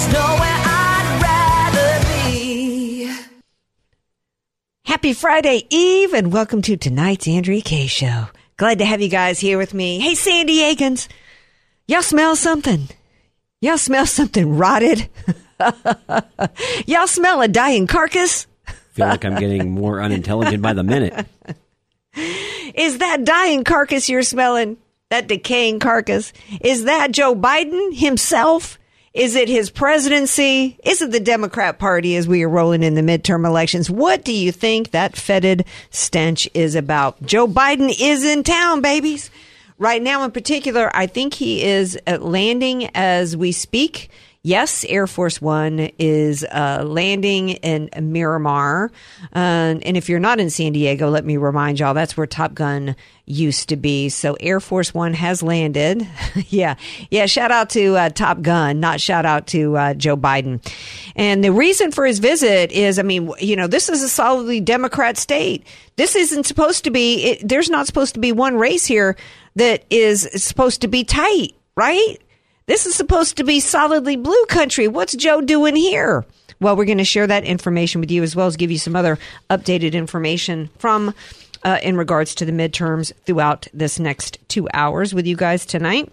there's nowhere I'd rather be. Happy Friday Eve and welcome to tonight's Andrea Kaye Show. Glad to have you guys here with me. Hey, San Diegans, y'all smell something? Y'all smell something rotted? y'all smell a dying carcass? feel like I'm getting more unintelligent by the minute. Is that dying carcass you're smelling? That decaying carcass? Is that Joe Biden himself? Is it his presidency? Is it the Democrat Party as we are rolling in the midterm elections? What do you think that fetid stench is about? Joe Biden is in town, babies. Right now, in particular, I think he is landing as we speak. Yes, Air Force One is uh, landing in Miramar. Uh, and if you're not in San Diego, let me remind y'all that's where Top Gun used to be. So Air Force One has landed. yeah. Yeah. Shout out to uh, Top Gun, not shout out to uh, Joe Biden. And the reason for his visit is, I mean, you know, this is a solidly Democrat state. This isn't supposed to be, it, there's not supposed to be one race here that is supposed to be tight, right? This is supposed to be solidly blue country. What's Joe doing here? Well, we're going to share that information with you as well as give you some other updated information from uh, in regards to the midterms throughout this next two hours with you guys tonight.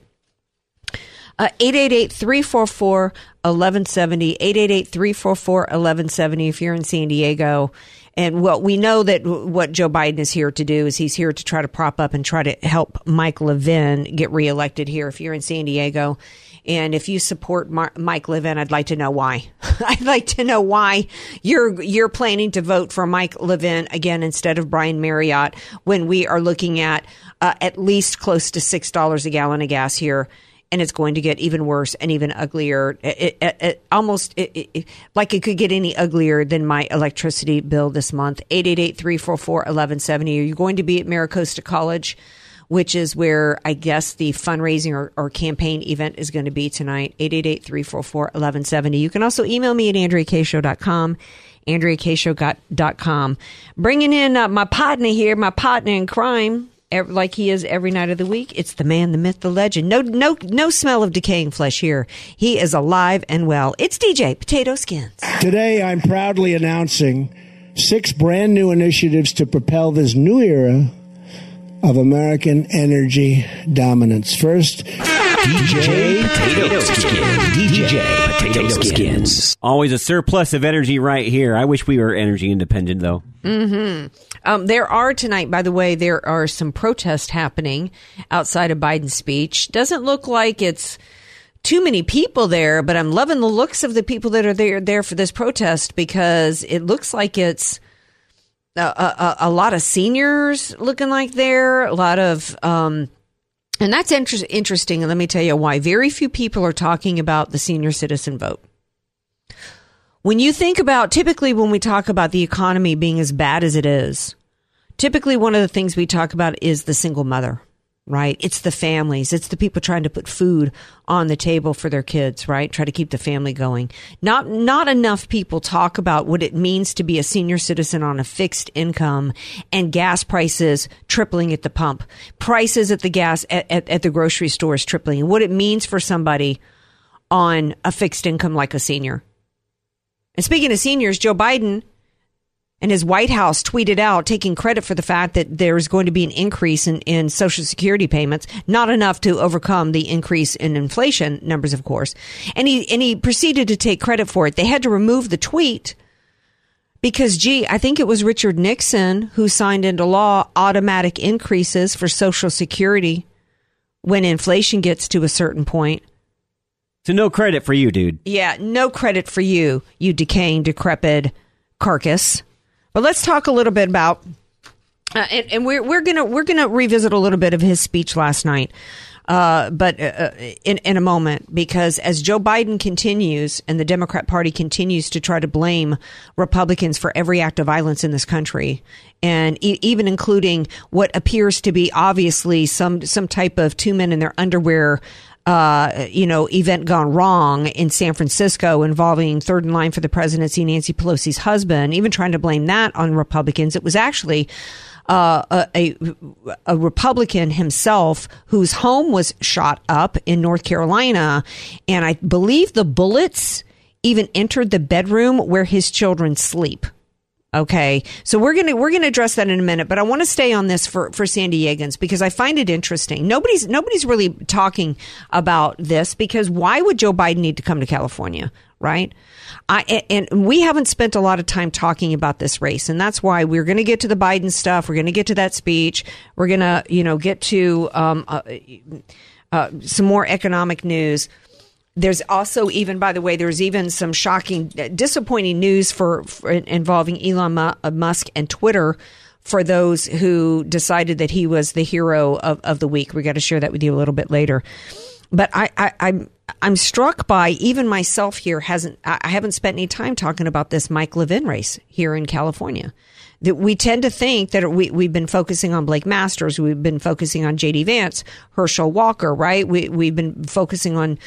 Uh, 888-344-1170, 888-344-1170 if you're in San Diego. And well, we know that what Joe Biden is here to do is he's here to try to prop up and try to help Mike Levin get reelected here. If you're in San Diego, and if you support Mar- Mike Levin, I'd like to know why. I'd like to know why you're you're planning to vote for Mike Levin again instead of Brian Maryott when we are looking at uh, at least close to six dollars a gallon of gas here and it's going to get even worse and even uglier. It, it, it, almost it, like it could get any uglier than my electricity bill this month. 888-344-1170. Are you going to be at MiraCosta College? Which is where I guess the fundraising or, or campaign event is going to be tonight. 888-344-1170. You can also email me at andreakshow.com andreakshow.com. Bringing in uh, my partner here, my partner in crime, like he is every night of the week. It's the man, the myth, the legend. No, no, no smell of decaying flesh here. He is alive and well. It's DJ Potato Skins. Today, I'm proudly announcing six brand new initiatives to propel this new era of American energy dominance. First, DJ Potato Skins. DJ Potato Skins. Always a surplus of energy right here. I wish we were energy independent, though. Um, there are tonight, by the way, there are some protests happening outside of Biden's speech. Doesn't look like it's too many people there, but I'm loving the looks of the people that are there there for this protest because it looks like it's a, a, a lot of seniors looking like there, a lot of um, and that's inter- interesting. And let me tell you why. Very few people are talking about the senior citizen vote. When you think about typically when we talk about the economy being as bad as it is, typically one of the things we talk about is the single mother, right? It's the families. It's the people trying to put food on the table for their kids, right? Try to keep the family going. Not, not enough people talk about what it means to be a senior citizen on a fixed income and gas prices tripling at the pump, prices at the gas at, at, at the grocery stores tripling what it means for somebody on a fixed income like a senior. And speaking of seniors, Joe Biden And his White House tweeted out, taking credit for the fact that there's going to be an increase in, in Social Security payments, not enough to overcome the increase in inflation numbers, of course. And he, and he proceeded to take credit for it. They had to remove the tweet because, gee, I think it was Richard Nixon who signed into law automatic increases for Social Security when inflation gets to a certain point. So no credit for you, dude. Yeah, no credit for you, you decaying, decrepit carcass. But let's talk a little bit about, uh, and, and we're we're gonna we're gonna revisit a little bit of his speech last night. Uh, but uh, in in a moment, because as Joe Biden continues and the Democrat Party continues to try to blame Republicans for every act of violence in this country, and e- even including what appears to be obviously some some type of two men in their underwear uh, you know, event gone wrong in San Francisco involving third in line for the presidency, Nancy Pelosi's husband, even trying to blame that on Republicans. It was actually uh, a, a, a Republican himself whose home was shot up in North Carolina, and I believe the bullets even entered the bedroom where his children sleep. Okay, so we're gonna we're gonna address that in a minute, but I want to stay on this for for San Diegans because I find it interesting. Nobody's nobody's really talking about this because why would Joe Biden need to come to California, right? I and we haven't spent a lot of time talking about this race, and that's why we're going to get to the Biden stuff. We're going to get to that speech. We're going to you know get to um, uh, uh, some more economic news there's also even by the way there's even some shocking disappointing news for, for involving Elon uh, Musk and Twitter for those who decided that he was the hero of, of the week. We got to share that with you a little bit later. But I, I I'm I'm struck by even myself here hasn't I haven't spent any time talking about this Mike Levin race here in California. That we tend to think that we, we've been focusing on Blake Masters, we've been focusing on JD Vance, Herschel Walker, right? We, we've been focusing on,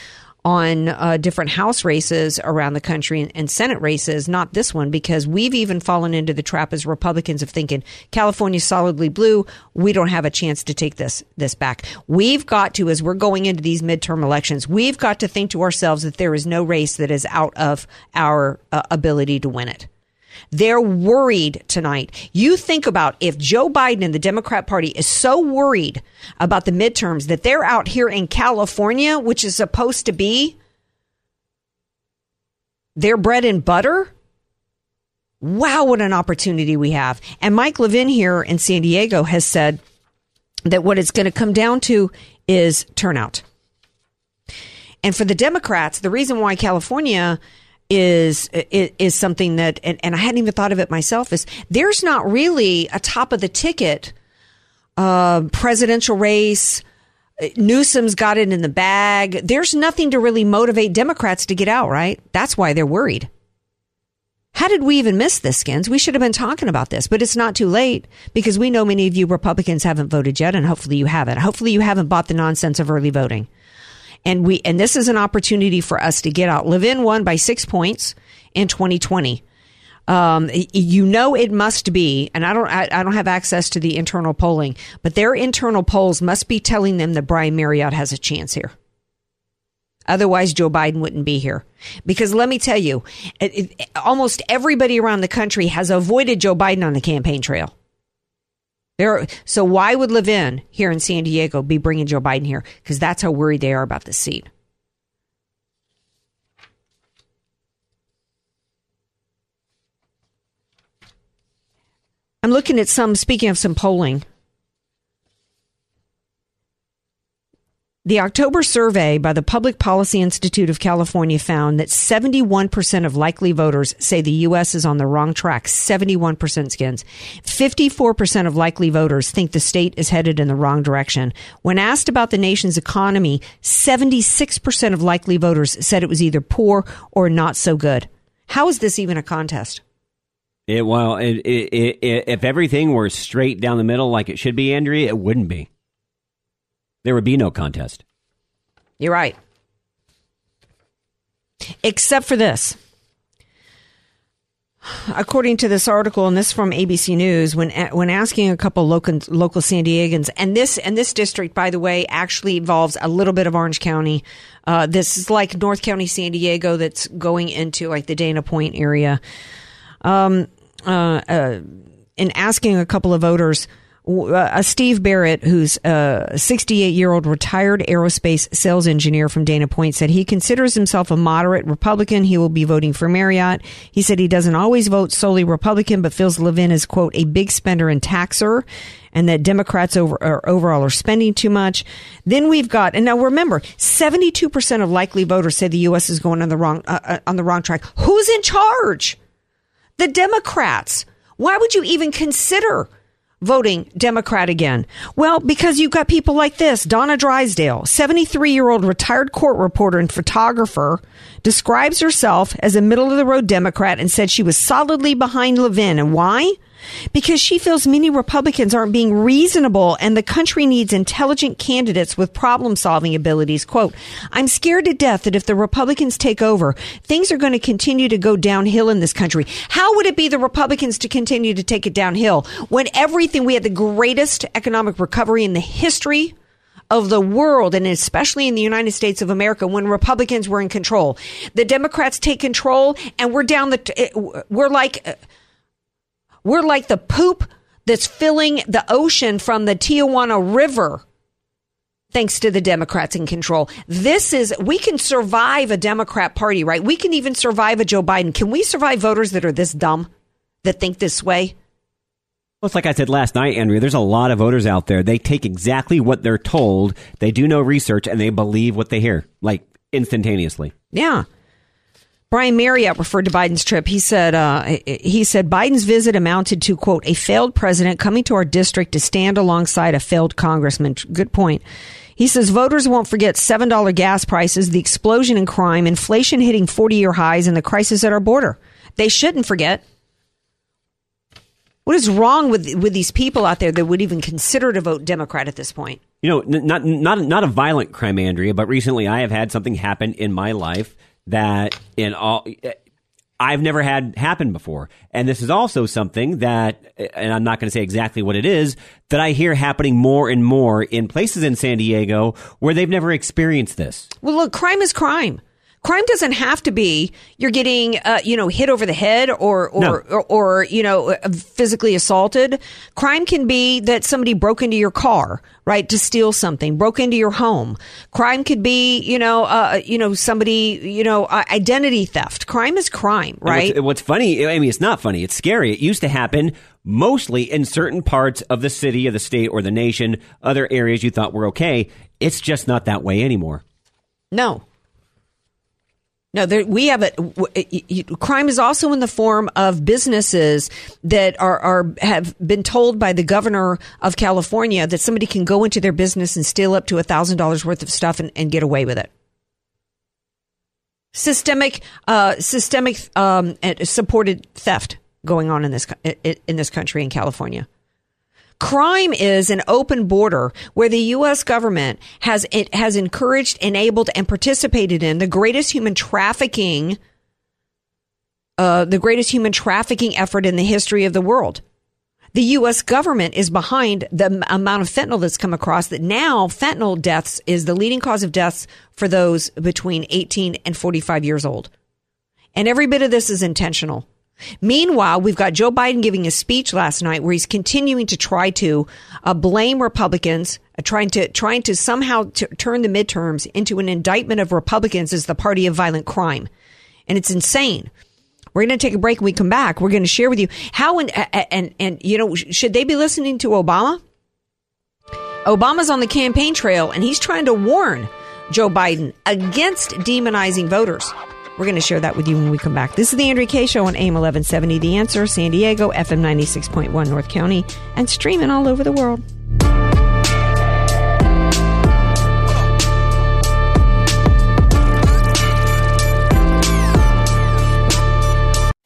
on uh, different House races around the country and, and, Senate races, not this one, because we've even fallen into the trap as Republicans of thinking California's solidly blue. We don't have a chance to take this this back. We've got to, as we're going into these midterm elections, we've got to think to ourselves that there is no race that is out of our uh, ability to win it. They're worried tonight. You think about if Joe Biden and the Democrat Party is so worried about the midterms that they're out here in California, which is supposed to be their bread and butter. Wow, what an opportunity we have. And Mike Levin here in San Diego has said that what it's going to come down to is turnout. And for the Democrats, the reason why California is, is, something that, and, and I hadn't even thought of it myself, is there's not really a top of the ticket uh, presidential race. Newsom's got it in the bag. There's nothing to really motivate Democrats to get out, right? That's why they're worried. How did we even miss this, Skins? We should have been talking about this, but it's not too late because we know many of you Republicans haven't voted yet, and hopefully you haven't. Hopefully you haven't bought the nonsense of early voting and we and this is an opportunity for us to get out. Levin won by six points in 2020. Um, you know it must be, and I don't I, I, don't have access to the internal polling, but their internal polls must be telling them that Brian Maryott has a chance here. Otherwise, Joe Biden wouldn't be here. Because let me tell you, it, it, almost everybody around the country has avoided Joe Biden on the campaign trail. There, so why would Levin here in San Diego be bringing Joe Biden here? Because that's how worried they are about the seat. I'm looking at some, speaking of some polling, The October survey by the Public Policy Institute of California found that 71% of likely voters say the U.S. is on the wrong track. 71% skins. 54% of likely voters think the state is headed in the wrong direction. When asked about the nation's economy, 76% of likely voters said it was either poor or not so good. How is this even a contest? It, well, it, it, if everything were straight down the middle like it should be, Andrea, it wouldn't be there would be no contest. You're right. Except for this. According to this article, and this from ABC News, when when asking a couple local local San Diegans, and this and this district, by the way, actually involves a little bit of Orange County. Uh, this is like North County, San Diego, that's going into like the Dana Point area. Um, uh, uh, in asking a couple of voters uh, Steve Barrett, who's a 68 year old retired aerospace sales engineer from Dana Point, said he considers himself a moderate Republican. He will be voting for Maryott. He said he doesn't always vote solely Republican, but feels Levin is, quote, a big spender and taxer and that Democrats over, are, overall are spending too much. Then we've got, and now remember, 72% of likely voters say the U.S. is going on the wrong, uh, uh, on the wrong track. Who's in charge? The Democrats. Why would you even consider voting Democrat again? Well, because you've got people like this. Donna Drysdale, 73 year old retired court reporter and photographer, describes herself as a middle of the road Democrat and said she was solidly behind Levin. And why? Because she feels many Republicans aren't being reasonable and the country needs intelligent candidates with problem solving abilities. Quote, I'm scared to death that if the Republicans take over, things are going to continue to go downhill in this country. How would it be the Republicans to continue to take it downhill when everything, we had the greatest economic recovery in the history of the world and especially in the United States of America when Republicans were in control. The Democrats take control and we're down the, eh, we're like, eh, we're like the poop that's filling the ocean from the Tijuana River thanks to the Democrats in control. This is, we can survive a Democrat party, right? We can even survive a Joe Biden. Can we survive voters that are this dumb, that think this way? Well, it's like I said last night, Andrea, there's a lot of voters out there. They take exactly what they're told. They do no research and they believe what they hear, like instantaneously. Yeah. Brian Maryott referred to Biden's trip. He said, uh, he said Biden's visit amounted to quote a failed president coming to our district to stand alongside a failed congressman. Good point. He says voters won't forget seven dollar gas prices, the explosion in crime, inflation hitting forty year highs, and the crisis at our border. They shouldn't forget. What is wrong with with these people out there that would even consider to vote Democrat at this point? You know, not not not a violent crime, Andrea, but recently I have had something happen in my life that in all I've never had happen before. And this is also something that, and I'm not going to say exactly what it is, that I hear happening more and more in places in San Diego where they've never experienced this. Well, look, crime is crime. Crime doesn't have to be you're getting, uh, you know, hit over the head or or, No. or or you know physically assaulted. Crime can be that somebody broke into your car, right, to steal something, broke into your home. Crime could be, you know, uh, you know, somebody, you know, uh, identity theft. Crime is crime, right? What's, what's funny, I mean, it's not funny. It's scary. It used to happen mostly in certain parts of the city, of the state, or the nation, other areas you thought were okay. It's just not that way anymore. No. No, there, we have a crime is also in the form of businesses that are, are have been told by the governor of California that somebody can go into their business and steal up to a thousand dollars worth of stuff and, and get away with it. Systemic, uh, systemic um, supported theft going on in this in this country in California. Crime is an open border where the U.S. government has it has encouraged, enabled, and participated in the greatest human trafficking, uh, the greatest human trafficking effort in the history of the world. The U.S. government is behind the amount of fentanyl that's come across. That now fentanyl deaths is the leading cause of deaths for those between 18 and 45 years old, and every bit of this is intentional. Meanwhile, we've got Joe Biden giving a speech last night where he's continuing to try to uh, blame Republicans, uh, trying to trying to somehow t- turn the midterms into an indictment of Republicans as the party of violent crime, and it's insane. We're going to take a break. When we come back, we're going to share with you how and and and you know should they be listening to Obama? Obama's on the campaign trail and he's trying to warn Joe Biden against demonizing voters. We're going to share that with you when we come back. This is the Andrea Kaye Show on AM 1170 The Answer, San Diego, FM 96.1 North County, and streaming all over the world.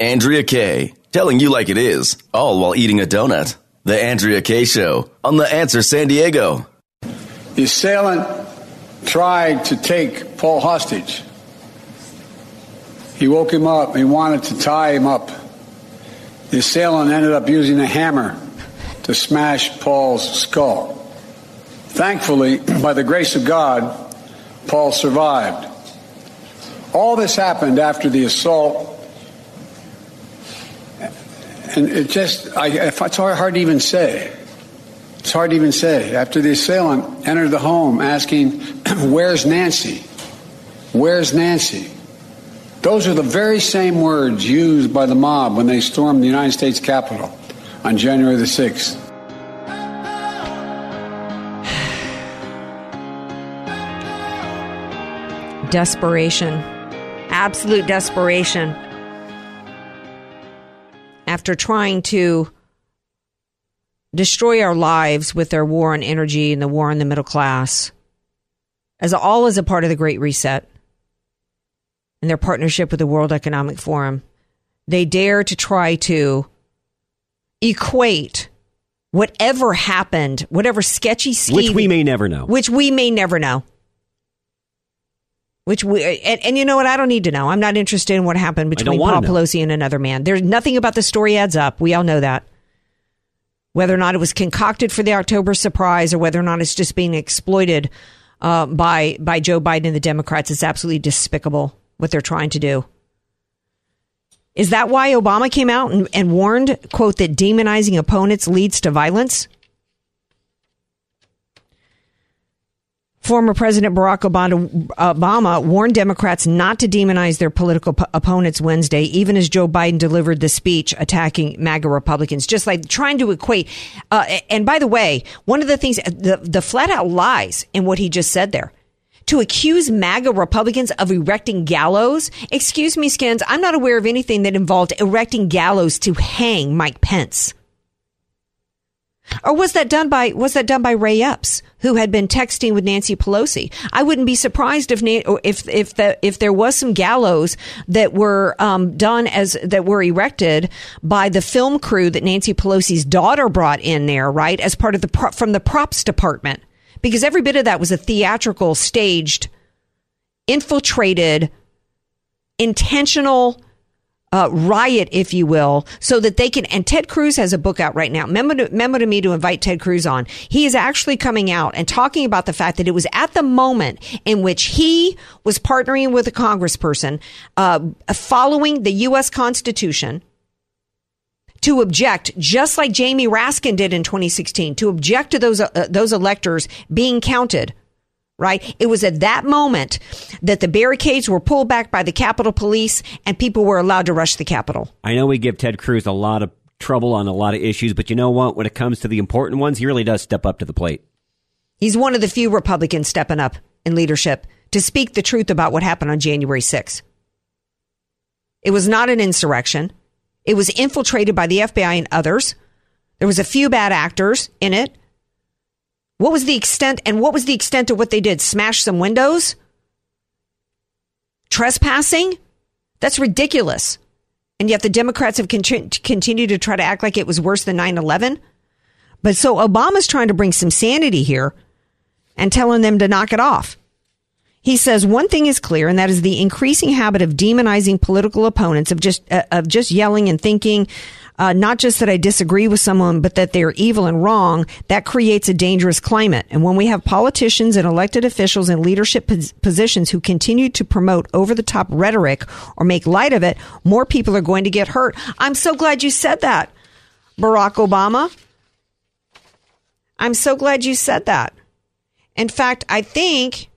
Andrea Kaye, telling you like it is, all while eating a donut. The Andrea Kaye Show on The Answer San Diego. The assailant tried to take Paul hostage. He woke him up. He wanted to tie him up. The assailant ended up using a hammer to smash Paul's skull. Thankfully, by the grace of God, Paul survived. All this happened after the assault and it just, I, it's hard to even say. It's hard to even say. After the assailant entered the home asking, Where's Nancy? Where's Nancy? Those are the very same words used by the mob when they stormed the United States Capitol on January the 6th. Desperation. Absolute desperation. After trying to destroy our lives with their war on energy and the war on the middle class, as all is a part of the Great Reset and their partnership with the World Economic Forum, they dare to try to equate whatever happened, whatever sketchy scheme, Which we may never know. which we may never know. Which we and, and you know what? I don't need to know. I'm not interested in what happened between Paul know. Pelosi and another man. There's nothing about the story adds up. We all know that. Whether or not it was concocted for the October surprise, or whether or not it's just being exploited uh, by by Joe Biden and the Democrats, it's absolutely despicable what they're trying to do. Is that why Obama came out and, and warned, quote, that demonizing opponents leads to violence? Former President Barack Obama, warned Democrats not to demonize their political opponents Wednesday, even as Joe Biden delivered the speech attacking MAGA Republicans, just like trying to equate. Uh, and by the way, one of the things, the, the flat out lies in what he just said there. To accuse MAGA Republicans of erecting gallows, excuse me, Skins, I'm not aware of anything that involved erecting gallows to hang Mike Pence. Or was that done by was that done by Ray Epps, who had been texting with Nancy Pelosi? I wouldn't be surprised if if if the if there was some gallows that were um, done as that were erected by the film crew that Nancy Pelosi's daughter brought in there, right, as part of the from the props department, because every bit of that was a theatrical, staged, infiltrated, intentional uh, riot, if you will, so that they can. And Ted Cruz has a book out right now. Memo to, memo to me to invite Ted Cruz on. He is actually coming out and talking about the fact that it was at the moment in which he was partnering with a congressperson, uh, following the U.S. Constitution to object, just like Jamie Raskin did in 2016, to object to those uh, those electors being counted. Right? It was at that moment that the barricades were pulled back by the Capitol Police and people were allowed to rush the Capitol. I know we give Ted Cruz a lot of trouble on a lot of issues, but you know what? When it comes to the important ones, he really does step up to the plate. He's one of the few Republicans stepping up in leadership to speak the truth about what happened on January 6th. It was not an insurrection. It was infiltrated by the FBI and others. There was a few bad actors in it. What was the extent and what was the extent of what they did? Smash some windows? Trespassing? That's ridiculous. And yet the Democrats have con- continued to try to act like it was worse than 9 11. But so Obama's trying to bring some sanity here and telling them to knock it off. He says one thing is clear, and that is the increasing habit of demonizing political opponents, of just uh, of just yelling and thinking, uh, not just that I disagree with someone, but that they're evil and wrong. That creates a dangerous climate. And when we have politicians and elected officials in leadership pos- positions who continue to promote over the top rhetoric or make light of it, more people are going to get hurt. I'm so glad you said that, Barack Obama. I'm so glad you said that. In fact, I think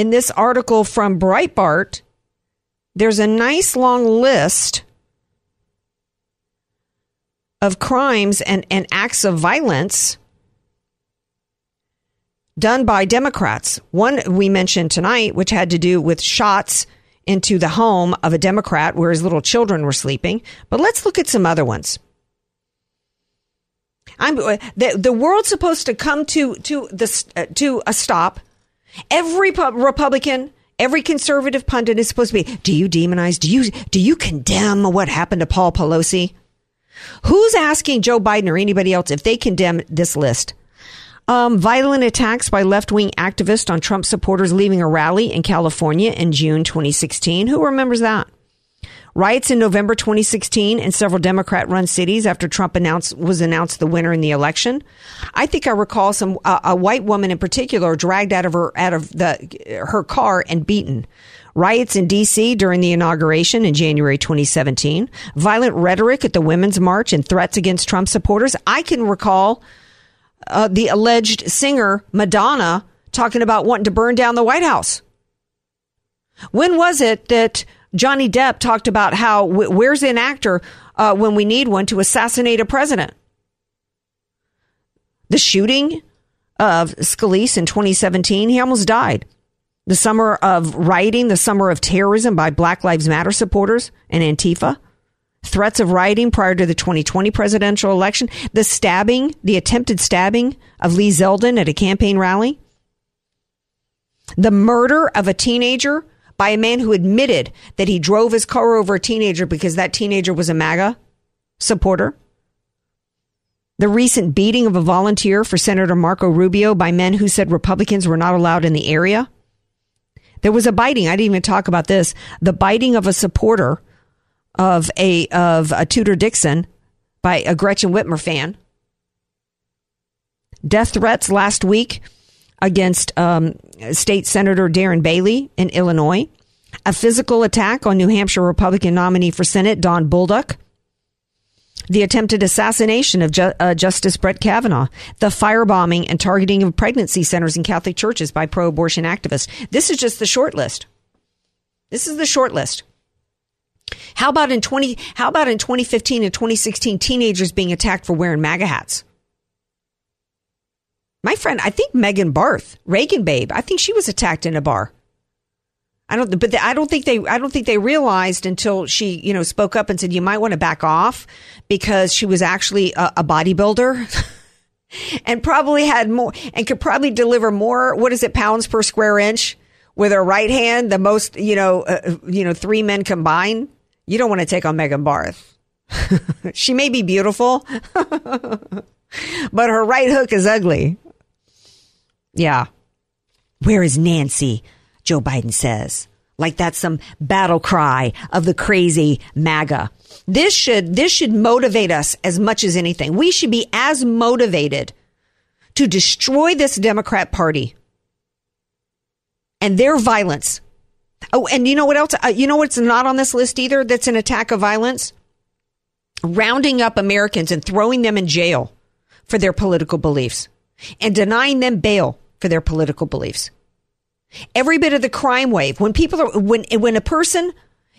in this article from Breitbart, there's a nice long list of crimes and, and acts of violence done by Democrats. One we mentioned tonight, which had to do with shots into the home of a Democrat where his little children were sleeping. But let's look at some other ones. I'm the the world's supposed to come to to the uh, to a stop. Every Republican, every conservative pundit is supposed to be. Do you demonize? Do you do you condemn what happened to Paul Pelosi? Who's asking Joe Biden or anybody else if they condemn this list? Um, violent attacks by left wing activists on Trump supporters leaving a rally in California in June 2016. Who remembers that? Riots in November 2016 in several Democrat-run cities after Trump announced was announced the winner in the election. I think I recall some a white woman in particular dragged out of her out of the her car and beaten. Riots in D.C. during the inauguration in January 2017. Violent rhetoric at the Women's March and threats against Trump supporters. I can recall uh, the alleged singer Madonna talking about wanting to burn down the White House. When was it that Johnny Depp talked about how where's an actor uh, when we need one to assassinate a president? The shooting of Scalise in 2017, he almost died. The summer of rioting, the summer of terrorism by Black Lives Matter supporters and Antifa. Threats of rioting prior to the 2020 presidential election. The stabbing, the attempted stabbing of Lee Zeldin at a campaign rally. The murder of a teenager by a man who admitted that he drove his car over a teenager because that teenager was a MAGA supporter. The recent beating of a volunteer for Senator Marco Rubio by men who said Republicans were not allowed in the area. There was a biting. I didn't even talk about this. The biting of a supporter of a of a Tudor Dixon by a Gretchen Whitmer fan. Death threats last week against um, State Senator Darren Bailey in Illinois. A physical attack on New Hampshire Republican nominee for Senate Don Bolduc. The attempted assassination of Ju- uh, Justice Brett Kavanaugh, the firebombing and targeting of pregnancy centers and Catholic churches by pro abortion activists. This is just the short list. This is the short list. How about in 20 how about in 2015 and 2016 teenagers being attacked for wearing MAGA hats? My friend, I think Megan Barth, Reagan babe, I think she was attacked in a bar. I don't, but I don't think they, I don't think they realized until she, you know, spoke up and said, you might want to back off because she was actually a, a bodybuilder and probably had more and could probably deliver more, what is it, pounds per square inch with her right hand, the most, you know, uh, you know, three men combined. You don't want to take on Megan Barth. she may be beautiful, but her right hook is ugly. Yeah. Where is Nancy? Joe Biden says. Like that's some battle cry of the crazy MAGA. This should, this should motivate us as much as anything. We should be as motivated to destroy this Democrat party and their violence. Oh, and you know what else? Uh, you know what's not on this list either that's an attack of violence? Rounding up Americans and throwing them in jail for their political beliefs and denying them bail for their political beliefs. Every bit of the crime wave. When people are, when, when a person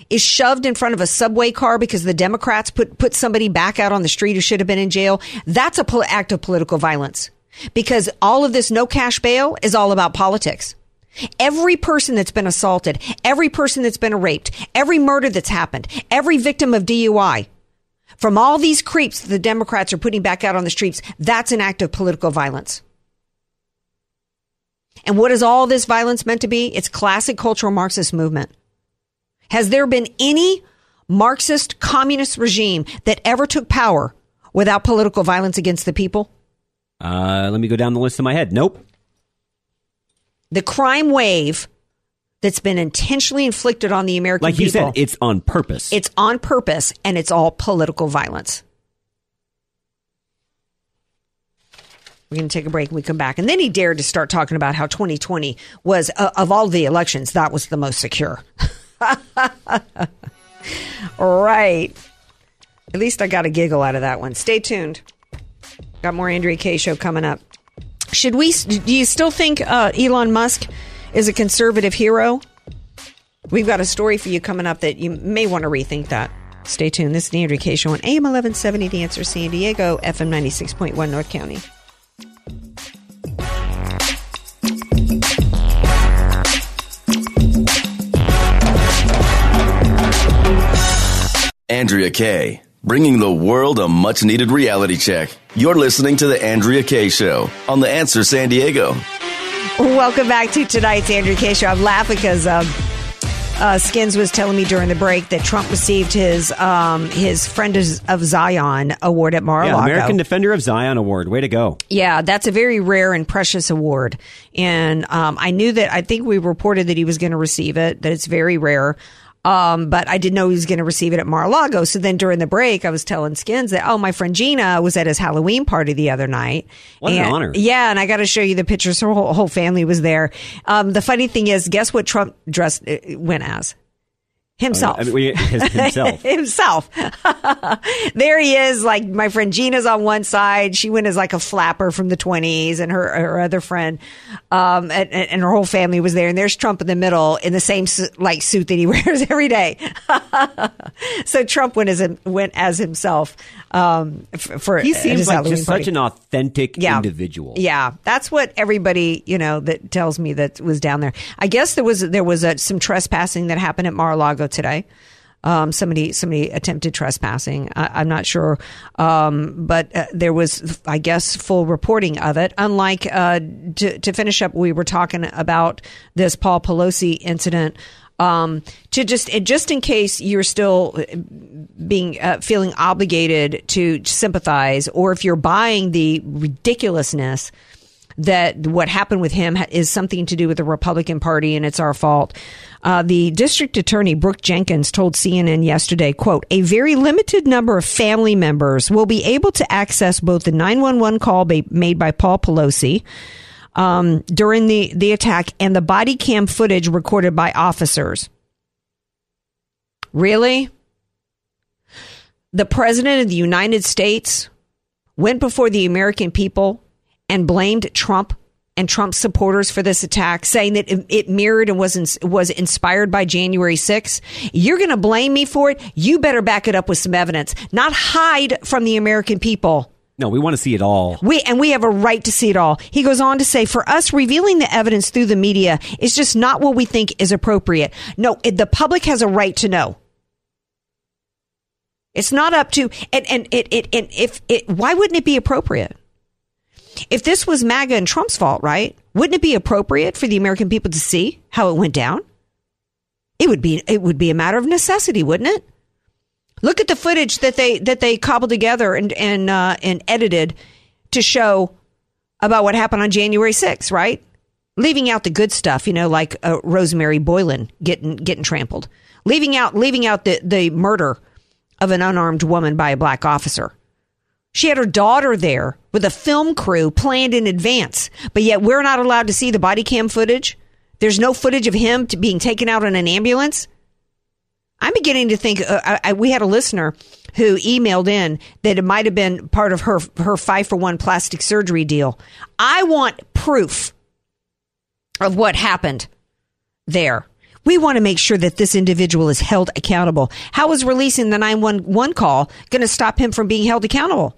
is shoved in front of a subway car because the Democrats put, put somebody back out on the street who should have been in jail, that's a pol- act of political violence. Because all of this no cash bail is all about politics. Every person that's been assaulted, every person that's been raped, every murder that's happened, every victim of DUI, from all these creeps that the Democrats are putting back out on the streets, that's an act of political violence. And what is all this violence meant to be? It's classic cultural Marxist movement. Has there been any Marxist communist regime that ever took power without political violence against the people? Uh, let me go down the list in my head. Nope. The crime wave that's been intentionally inflicted on the American people. Like you said, it's on purpose. It's on purpose and it's all political violence. We're going to take a break and we come back. And then he dared to start talking about how 2020 was, uh, of all the elections, that was the most secure. right. At least I got a giggle out of that one. Stay tuned. Got more Andrea Kaye show coming up. Should we, do you still think uh, Elon Musk is a conservative hero? We've got a story for you coming up that you may want to rethink that. Stay tuned. This is the Andrea Kaye Show on AM 1170, The Answer San Diego, FM 96.1 North County. Andrea Kaye, bringing the world a much needed reality check. You're listening to The Andrea Kaye Show on The Answer San Diego. Welcome back to tonight's Andrew K Show. I'm laughing because um, uh, Skins was telling me during the break that Trump received his um, his Friend of Zion award at Mar-a-Lago. Yeah, American Defender of Zion Award. Way to go. Yeah, that's a very rare and precious award. And um, I knew that, I think we reported that he was going to receive it, that it's very rare. Um, but I didn't know he was going to receive it at Mar-a-Lago. So then during the break, I was telling Skins that, oh, my friend Gina was at his Halloween party the other night. What an honor. Yeah. And I got to show you the pictures. Her whole, whole family was there. Um, the funny thing is, guess what Trump dressed, uh, went as? Himself. I mean, himself. himself. there he is. Like my friend Gina's on one side. She went as like a flapper from the twenties, and her her other friend, um, and, and her whole family was there. And there's Trump in the middle in the same like suit that he wears every day. so Trump went as went as himself. Um, for He seems like Halloween just party. such an authentic Yeah. individual. Yeah, that's what everybody you know that tells me that was down there. I guess there was there was a, some trespassing that happened at Mar-a-Lago today. Um, somebody somebody attempted trespassing. I, I'm not sure, um, but uh, there was, I guess, full reporting of it. Unlike uh, to, to finish up, we were talking about this Paul Pelosi incident. Um, to just just in case you're still being uh, feeling obligated to sympathize, or if you're buying the ridiculousness that what happened with him is something to do with the Republican Party and it's our fault. Uh, the district attorney Brooke Jenkins told CNN yesterday, "quote A very limited number of family members will be able to access both the 911 call ba- made by Paul Pelosi." Um, during the, the attack and the body cam footage recorded by officers. Really? The President of the United States went before the American people and blamed Trump and Trump supporters for this attack, saying that it, mirrored and was ins- was inspired by January 6th. You're going to blame me for it? You better back it up with some evidence, not hide from the American people. No, we want to see it all. We and we have a right to see it all. He goes on to say, for us, revealing the evidence through the media is just not what we think is appropriate. No, it, the public has a right to know. It's not up to and and it it and if it why wouldn't it be appropriate? If this was MAGA and Trump's fault, right? Wouldn't it be appropriate for the American people to see how it went down? It would be it would be a matter of necessity, wouldn't it? Look at the footage that they that they cobbled together and and uh, and edited to show about what happened on January 6th, right? Leaving out the good stuff, you know, like uh, Rosemary Boylan getting getting trampled. Leaving out leaving out the the murder of an unarmed woman by a black officer. She had her daughter there with a film crew planned in advance, but yet we're not allowed to see the body cam footage. There's no footage of him being taken out in an ambulance. I'm beginning to think uh, I, I, we had a listener who emailed in that it might have been part of her her five for one plastic surgery deal. I want proof of what happened there. We want to make sure that this individual is held accountable. How is releasing the 911 call going to stop him from being held accountable?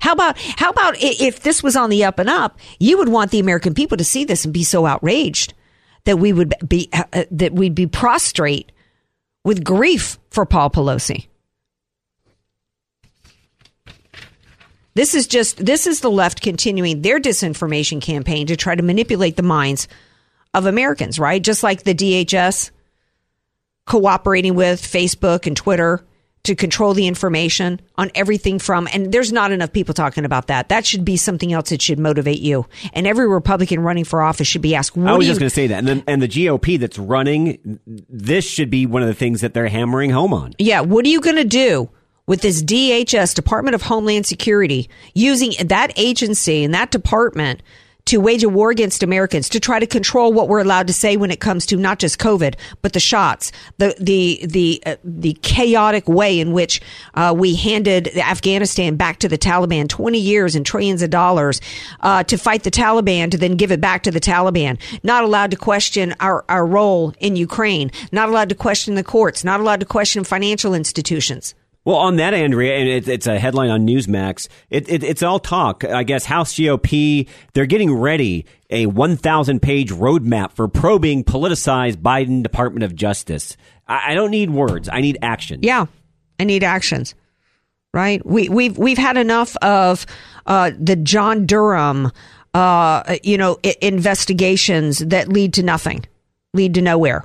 How about how about if this was on the up and up? You would want the American people to see this and be so outraged that we would be uh, uh, that we'd be prostrate with grief for Paul Pelosi. This is just this is the left continuing their disinformation campaign to try to manipulate the minds of Americans, right? Just like the DHS cooperating with Facebook and Twitter to control the information on everything from and there's not enough people talking about that. That should be something else that should motivate you. And every Republican running for office should be asked, what I was just going to say that, and then and the GOP that's running, this should be one of the things that they're hammering home on. Yeah, what are you going to do with this DHS, Department of Homeland Security, using that agency and that department to wage a war against Americans to try to control what we're allowed to say when it comes to not just COVID, but the shots, the the the uh, the chaotic way in which uh, we handed Afghanistan back to the Taliban, twenty years and trillions of dollars uh, to fight the Taliban, to then give it back to the Taliban. Not allowed to question our our role in Ukraine. Not allowed to question the courts. Not allowed to question financial institutions. Well, on that, Andrea, and it, it's a headline on Newsmax. It, it, it's all talk. I guess House GOP they're getting ready a 1,000 page roadmap for probing politicized Biden Department of Justice. I, I don't need words. I need action. Yeah, I need actions. Right? We we've we've had enough of uh, the John Durham, uh, you know, I- investigations that lead to nothing, lead to nowhere.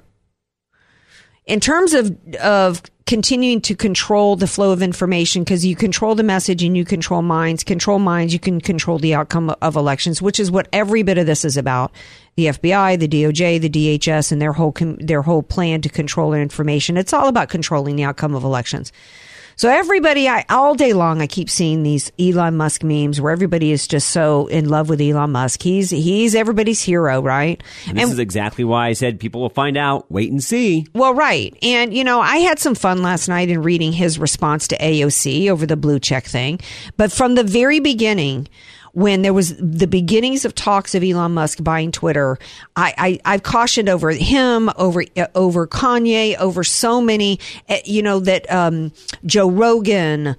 In terms of of continuing to control the flow of information, because you control the message and you control minds, control minds, you can control the outcome of elections, which is what every bit of this is about. the FBI, the DOJ, the DHS, and their whole com- their whole plan to control information. It's all about controlling the outcome of elections. So everybody, I all day long, I keep seeing these Elon Musk memes where everybody is just so in love with Elon Musk. He's he's everybody's hero, right? And this And- is exactly why I said people will find out. Wait and see. well, right. And, you know, I had some fun last night in reading his response to AOC over the blue check thing. But from the very beginning, when there was the beginnings of talks of Elon Musk buying Twitter, I, I, I've cautioned over him, over, uh, over Kanye, over so many, uh, you know, that, um, Joe Rogan,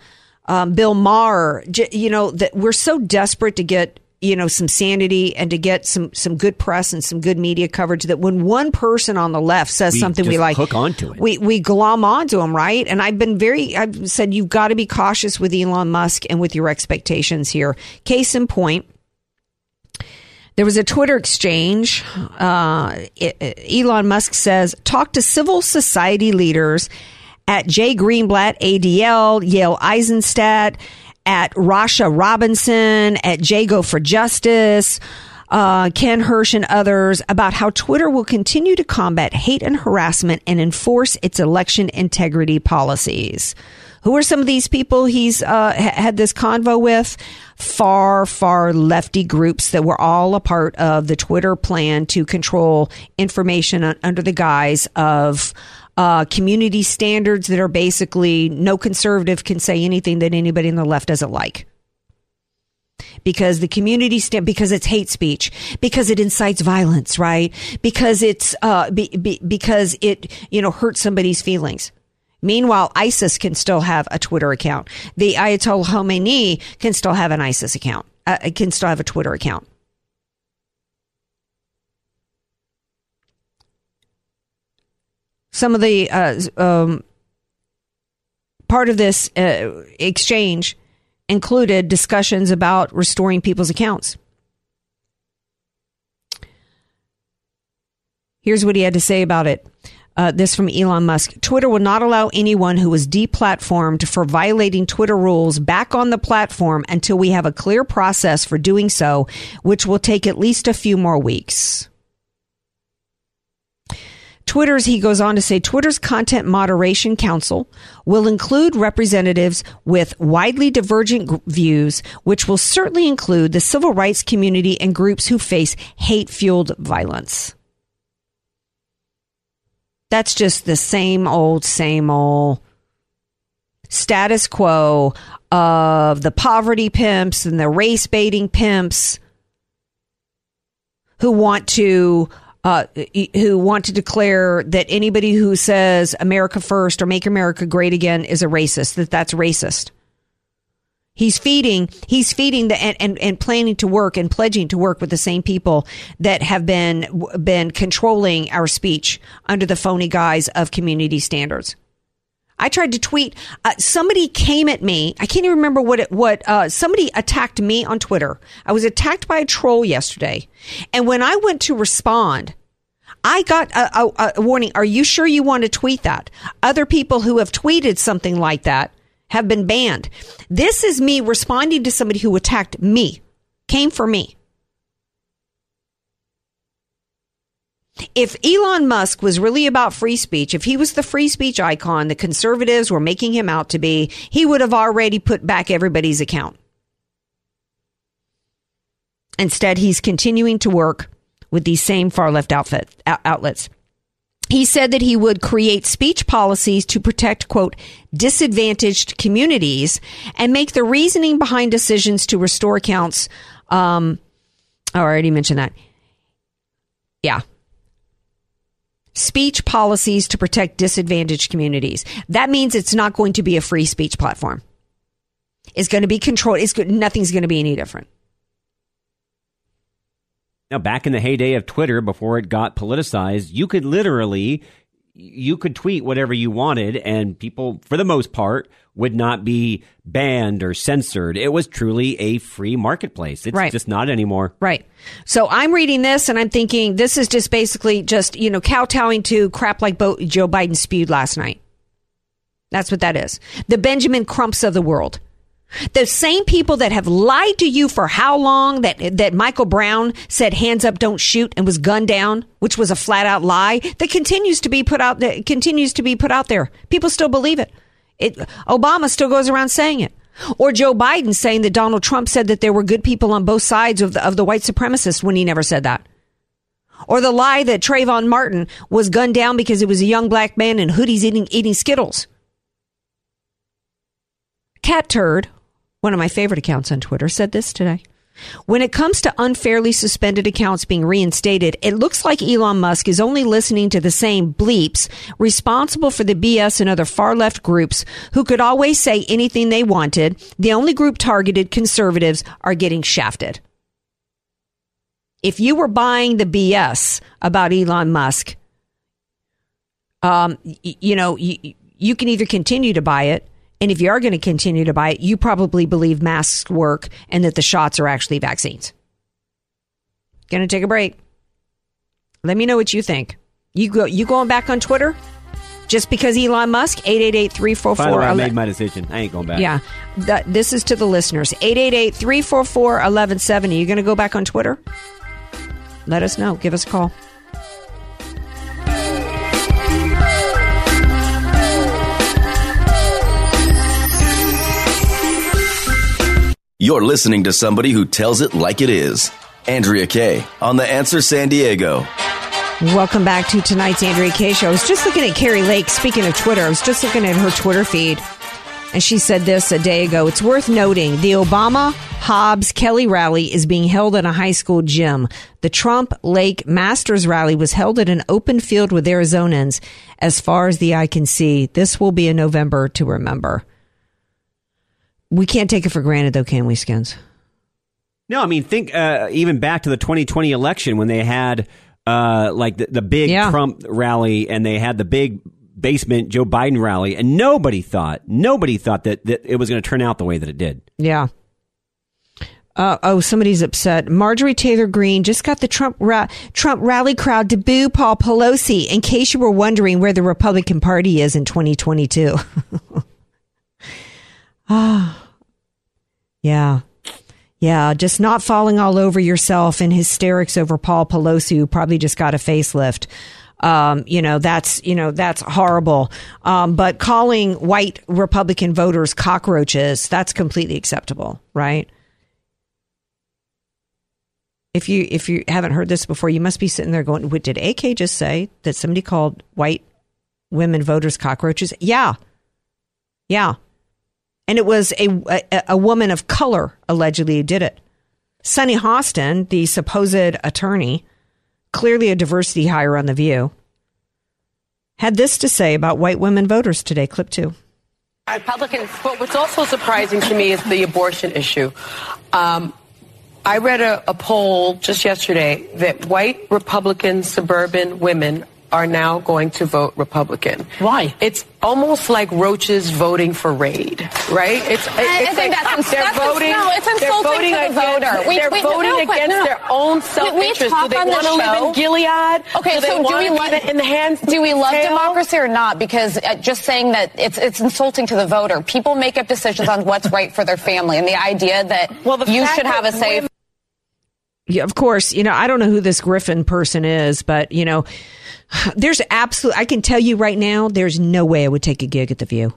um, Bill Maher, you know, that we're so desperate to get, you know, some sanity and to get some, some good press and some good media coverage that when one person on the left says We something we like, hook onto it. we, we glom onto them, right? And I've been very, I've said you've got to be cautious with Elon Musk and with your expectations here. Case in point, there was a Twitter exchange. Uh, Elon Musk says, talk to civil society leaders at Jay Greenblatt, ADL, Yael Eisenstat, at Rashad Robinson, at Jago for Justice, uh, Ken Hirsch and others about how Twitter will continue to combat hate and harassment and enforce its election integrity policies. Who are some of these people he's uh, had this convo with? Far, far lefty groups that were all a part of the Twitter plan to control information under the guise of uh, community standards that are basically no conservative can say anything that anybody on the left doesn't like. Because the community stand because it's hate speech because it incites violence right? Because it's uh be, be, because it you know hurts somebody's feelings. Meanwhile isis can still have a twitter account. The ayatollah khomeini can still have an isis account uh, can still have a twitter account some of the uh, um, part of this uh, exchange included discussions about restoring people's accounts. Here's what he had to say about it. Uh, this from Elon Musk. Twitter will not allow anyone who was deplatformed for violating Twitter rules back on the platform until we have a clear process for doing so, which will take at least a few more weeks. Twitter's, he goes on to say, Twitter's Content Moderation Council will include representatives with widely divergent views, which will certainly include the civil rights community and groups who face hate fueled violence. That's just the same old, same old status quo of the poverty pimps and the race baiting pimps who want to uh, who want to declare that anybody who says America first or make America great again is a racist, that that's racist. He's feeding, he's feeding the, and, and, and planning to work and pledging to work with the same people that have been, been controlling our speech under the phony guise of community standards. I tried to tweet. Uh, somebody came at me. I can't even remember what it, what, uh, somebody attacked me on Twitter. I was attacked by a troll yesterday. And when I went to respond, I got a, a, a warning. Are you sure you want to tweet that? Other people who have tweeted something like that have been banned. This is me responding to somebody who attacked me, came for me. If Elon Musk was really about free speech, if he was the free speech icon the conservatives were making him out to be, he would have already put back everybody's account. Instead, he's continuing to work with these same far left outfit, out- outlets. He said that he would create speech policies to protect, quote, disadvantaged communities and make the reasoning behind decisions to restore accounts. Um, oh, I already mentioned that. Yeah. Speech policies to protect disadvantaged communities. That means it's not going to be a free speech platform. It's going to be controlled. It's good. Nothing's going to be any different. Now, back in the heyday of Twitter, before it got politicized, you could literally, you could tweet whatever you wanted, and people, for the most part, would not be banned or censored. It was truly a free marketplace. It's Right. just not anymore. Right. So I'm reading this and I'm thinking this is just basically just, you know, kowtowing to crap like Bo- Joe Biden spewed last night. That's what that is. The Benjamin Crumps of the world. The same people that have lied to you for how long that that Michael Brown said hands up, don't shoot, and was gunned down, which was a flat out lie, that continues to be put out that continues to be put out there. People still believe it. It Obama still goes around saying it. Or Joe Biden saying that Donald Trump said that there were good people on both sides of the, of the white supremacists when he never said that. Or the lie that Trayvon Martin was gunned down because he was a young black man in hoodies eating, eating Skittles. Cat Turd, one of my favorite accounts on Twitter, said this today. When it comes to unfairly suspended accounts being reinstated, it looks like Elon Musk is only listening to the same bleeps responsible for the BS and other far left groups who could always say anything they wanted. The only group targeted, conservatives, are getting shafted. If you were buying the BS about Elon Musk, um, you know, you, you can either continue to buy it and if you are going to continue to buy it, you probably believe masks work and that the shots are actually vaccines. Going to take a break. Let me know what you think. You go. You going back on Twitter? Just because Elon Musk? 888-344. By the way, I made my decision. I ain't going back. Yeah. Th- this is to the listeners. 888-344-1170. You going to go back on Twitter? Let us know. Give us a call. You're listening to somebody who tells it like it is. Andrea Kaye on The Answer San Diego. Welcome back to tonight's Andrea Kaye show. I was just looking at Kari Lake. Speaking of Twitter, I was just looking at her Twitter feed, and she said this a day ago. It's worth noting the Obama Hobbs Kelly rally is being held in a high school gym. The Trump Lake Masters rally was held at an open field with Arizonans. As far as the eye can see, this will be a November to remember. We can't take it for granted, though, can we, Skins? No, I mean, think uh, even back to the 2020 election when they had uh, like the, the big Yeah. Trump rally and they had the big basement Joe Biden rally, and nobody thought, nobody thought that, that it was going to turn out the way that it did. Yeah. Uh, oh, somebody's upset. Marjorie Taylor Greene just got the Trump ra- Trump rally crowd to boo Paul Pelosi. In case you were wondering where the Republican Party is in 2022. Ah, yeah, yeah. Just not falling all over yourself in hysterics over Paul Pelosi, who probably just got a facelift. Um, you know that's you know that's horrible. Um, but calling white Republican voters cockroaches that's completely acceptable, right? If you if you haven't heard this before, you must be sitting there going, "What did AK just say that somebody called white women voters cockroaches?" Yeah, yeah, and it was a a, a woman of color allegedly who did it. Sunny Hostin, the supposed attorney, clearly a diversity hire on the View, had this to say about white women voters today. Clip two. Republicans, but what's also surprising to me is the abortion issue. Um, I read a, a poll just yesterday that white Republican suburban women are now going to vote Republican. Why? It's almost like roaches voting for Raid, right? It's, I- I it's think like that's ins- they're voting. no, it's they're insulting voting to the against, voter. We- they're we- voting no, against no. their own We- we self-interest. talk do they the want to live in Gilead? Okay, do they so do we love it in the hands? Do we love tail? democracy or not? Because uh, just saying that it's it's insulting to the voter. People make up decisions on what's right for their family, and the idea that well you should have a that say. Yeah, of course, you know, I don't know who this Griffin person is, but you know, there's absolute I can tell you right now, there's no way I would take a gig at the View.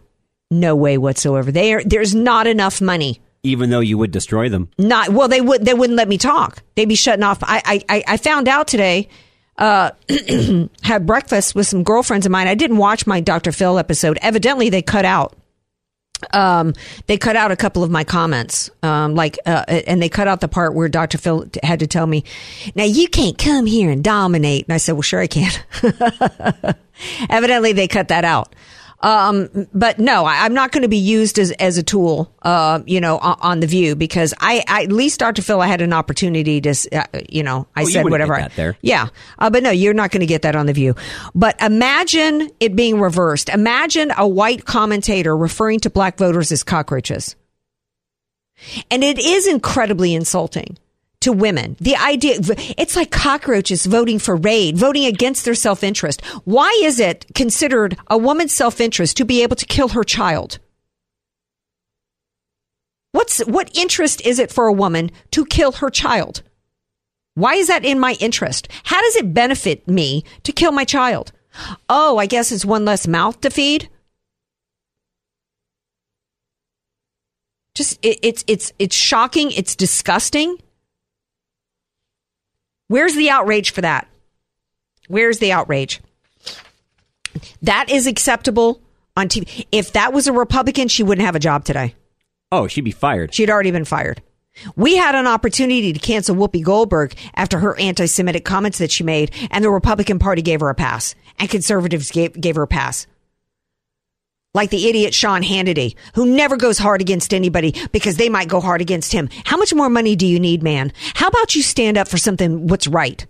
No way whatsoever. There there's not enough money. Even though you would destroy them. Not well, they would they wouldn't let me talk. They'd be shutting off. I I I- I found out today. Uh, had breakfast with some girlfriends of mine. I didn't watch my Dr. Phil episode. Evidently, they cut out. Um, they cut out a couple of my comments. Um, like, uh, and they cut out the part where Dr. Phil had to tell me, "Now you can't come here and dominate." And I said, "Well, sure I can." Evidently, they cut that out. Um, but no, I, I'm not going to be used as, as a tool, uh, you know, on, on the view because I, I, at least Dr. Phil, I had an opportunity to, uh, you know, I you said whatever. get I- that there. Yeah. Uh, but no, you're not going to get that on the view. But imagine it being reversed. Imagine a white commentator referring to black voters as cockroaches. And it is incredibly insulting to women. The idea, it's like cockroaches voting for raid, voting against their self interest. Why is it considered a woman's self interest to be able to kill her child? What's what interest is it for a woman to kill her child? Why is that in my interest? How does it benefit me to kill my child? Oh, I guess it's one less mouth to feed. Just it, it's it's it's shocking. It's disgusting. Where's the outrage for that? Where's the outrage? That is acceptable on TV. If that was a Republican, she wouldn't have a job today. Oh, she'd be fired. She'd already been fired. We had an opportunity to cancel Whoopi Goldberg after her anti Semitic comments that she made, and the Republican Party gave her a pass, and conservatives gave, gave her a pass. Like the idiot Sean Hannity, who never goes hard against anybody because they might go hard against him. How much more money do you need, man? How about you stand up for something what's right?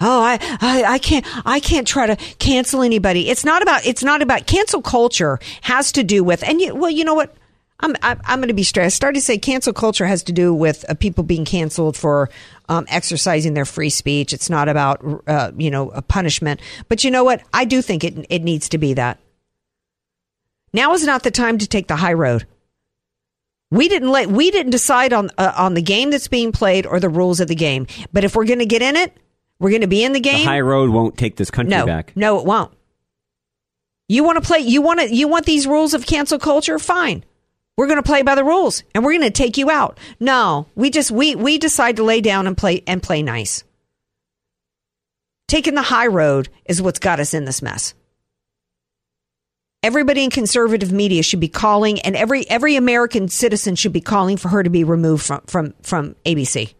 Oh, I, I, I can't, I can't try to cancel anybody. It's not about, it's not about cancel culture has to do with, and you, well, you know what? I'm, I'm, I'm going to be stressed. I started to say cancel culture has to do with uh, people being canceled for um, exercising their free speech. It's not about, uh, you know, a punishment. But you know what? I do think it, it needs to be that. Now is not the time to take the high road. We didn't let, we didn't decide on, uh, on the game that's being played or the rules of the game. But if we're going to get in it, we're going to be in the game. The high road won't take this country no, back. No, it won't. You want to play? You want to? You want these rules of cancel culture? Fine. We're going to play by the rules, and we're going to take you out. No, we just we we decide to lay down and play and play nice. Taking the high road is what's got us in this mess. Everybody in conservative media should be calling, and every every American citizen should be calling for her to be removed from from from ABC.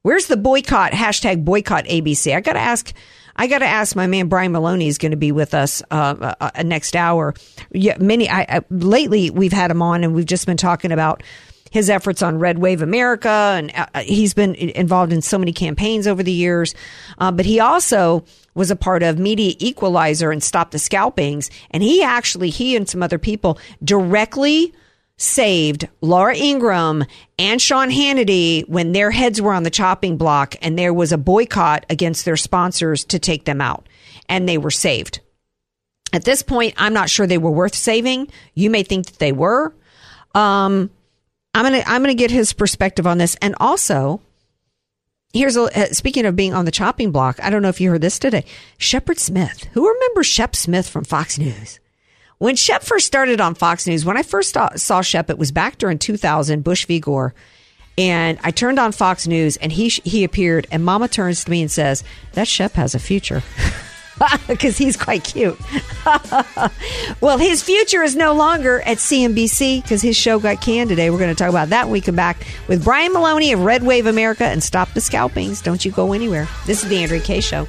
Where's the boycott? Hashtag boycott ABC. I got to ask. I got to ask. My man Brian Maloney is going to be with us uh, uh, uh, next hour. Yeah, many. I, I, lately we've had him on, and we've just been talking about his efforts on Red Wave America, and uh, he's been involved in so many campaigns over the years. Uh, but he also was a part of Media Equalizer and Stop the Scalpings, and he actually he and some other people directly saved Laura Ingraham and Sean Hannity when their heads were on the chopping block and there was a boycott against their sponsors to take them out. And they were saved. At this point, I'm not sure they were worth saving. You may think that they were. Um, I'm gonna I'm gonna get his perspective on this, and also here's a uh, speaking of being on the chopping block. I don't know if you heard this today. Shepard Smith, who remembers Shep Smith from Fox News? When Shep first started on Fox News, when I first saw, Shep, it was back during 2000, Bush v. Gore. And I turned on Fox News and he, he appeared and mama turns to me and says, that Shep has a future. Because he's quite cute. well, his future is no longer at CNBC because his show got canned today. We're going to talk about that when we come back with Brian Maloney of Red Wave America and Stop the Scalpings. Don't you go anywhere. This is the Andrea Kaye Show.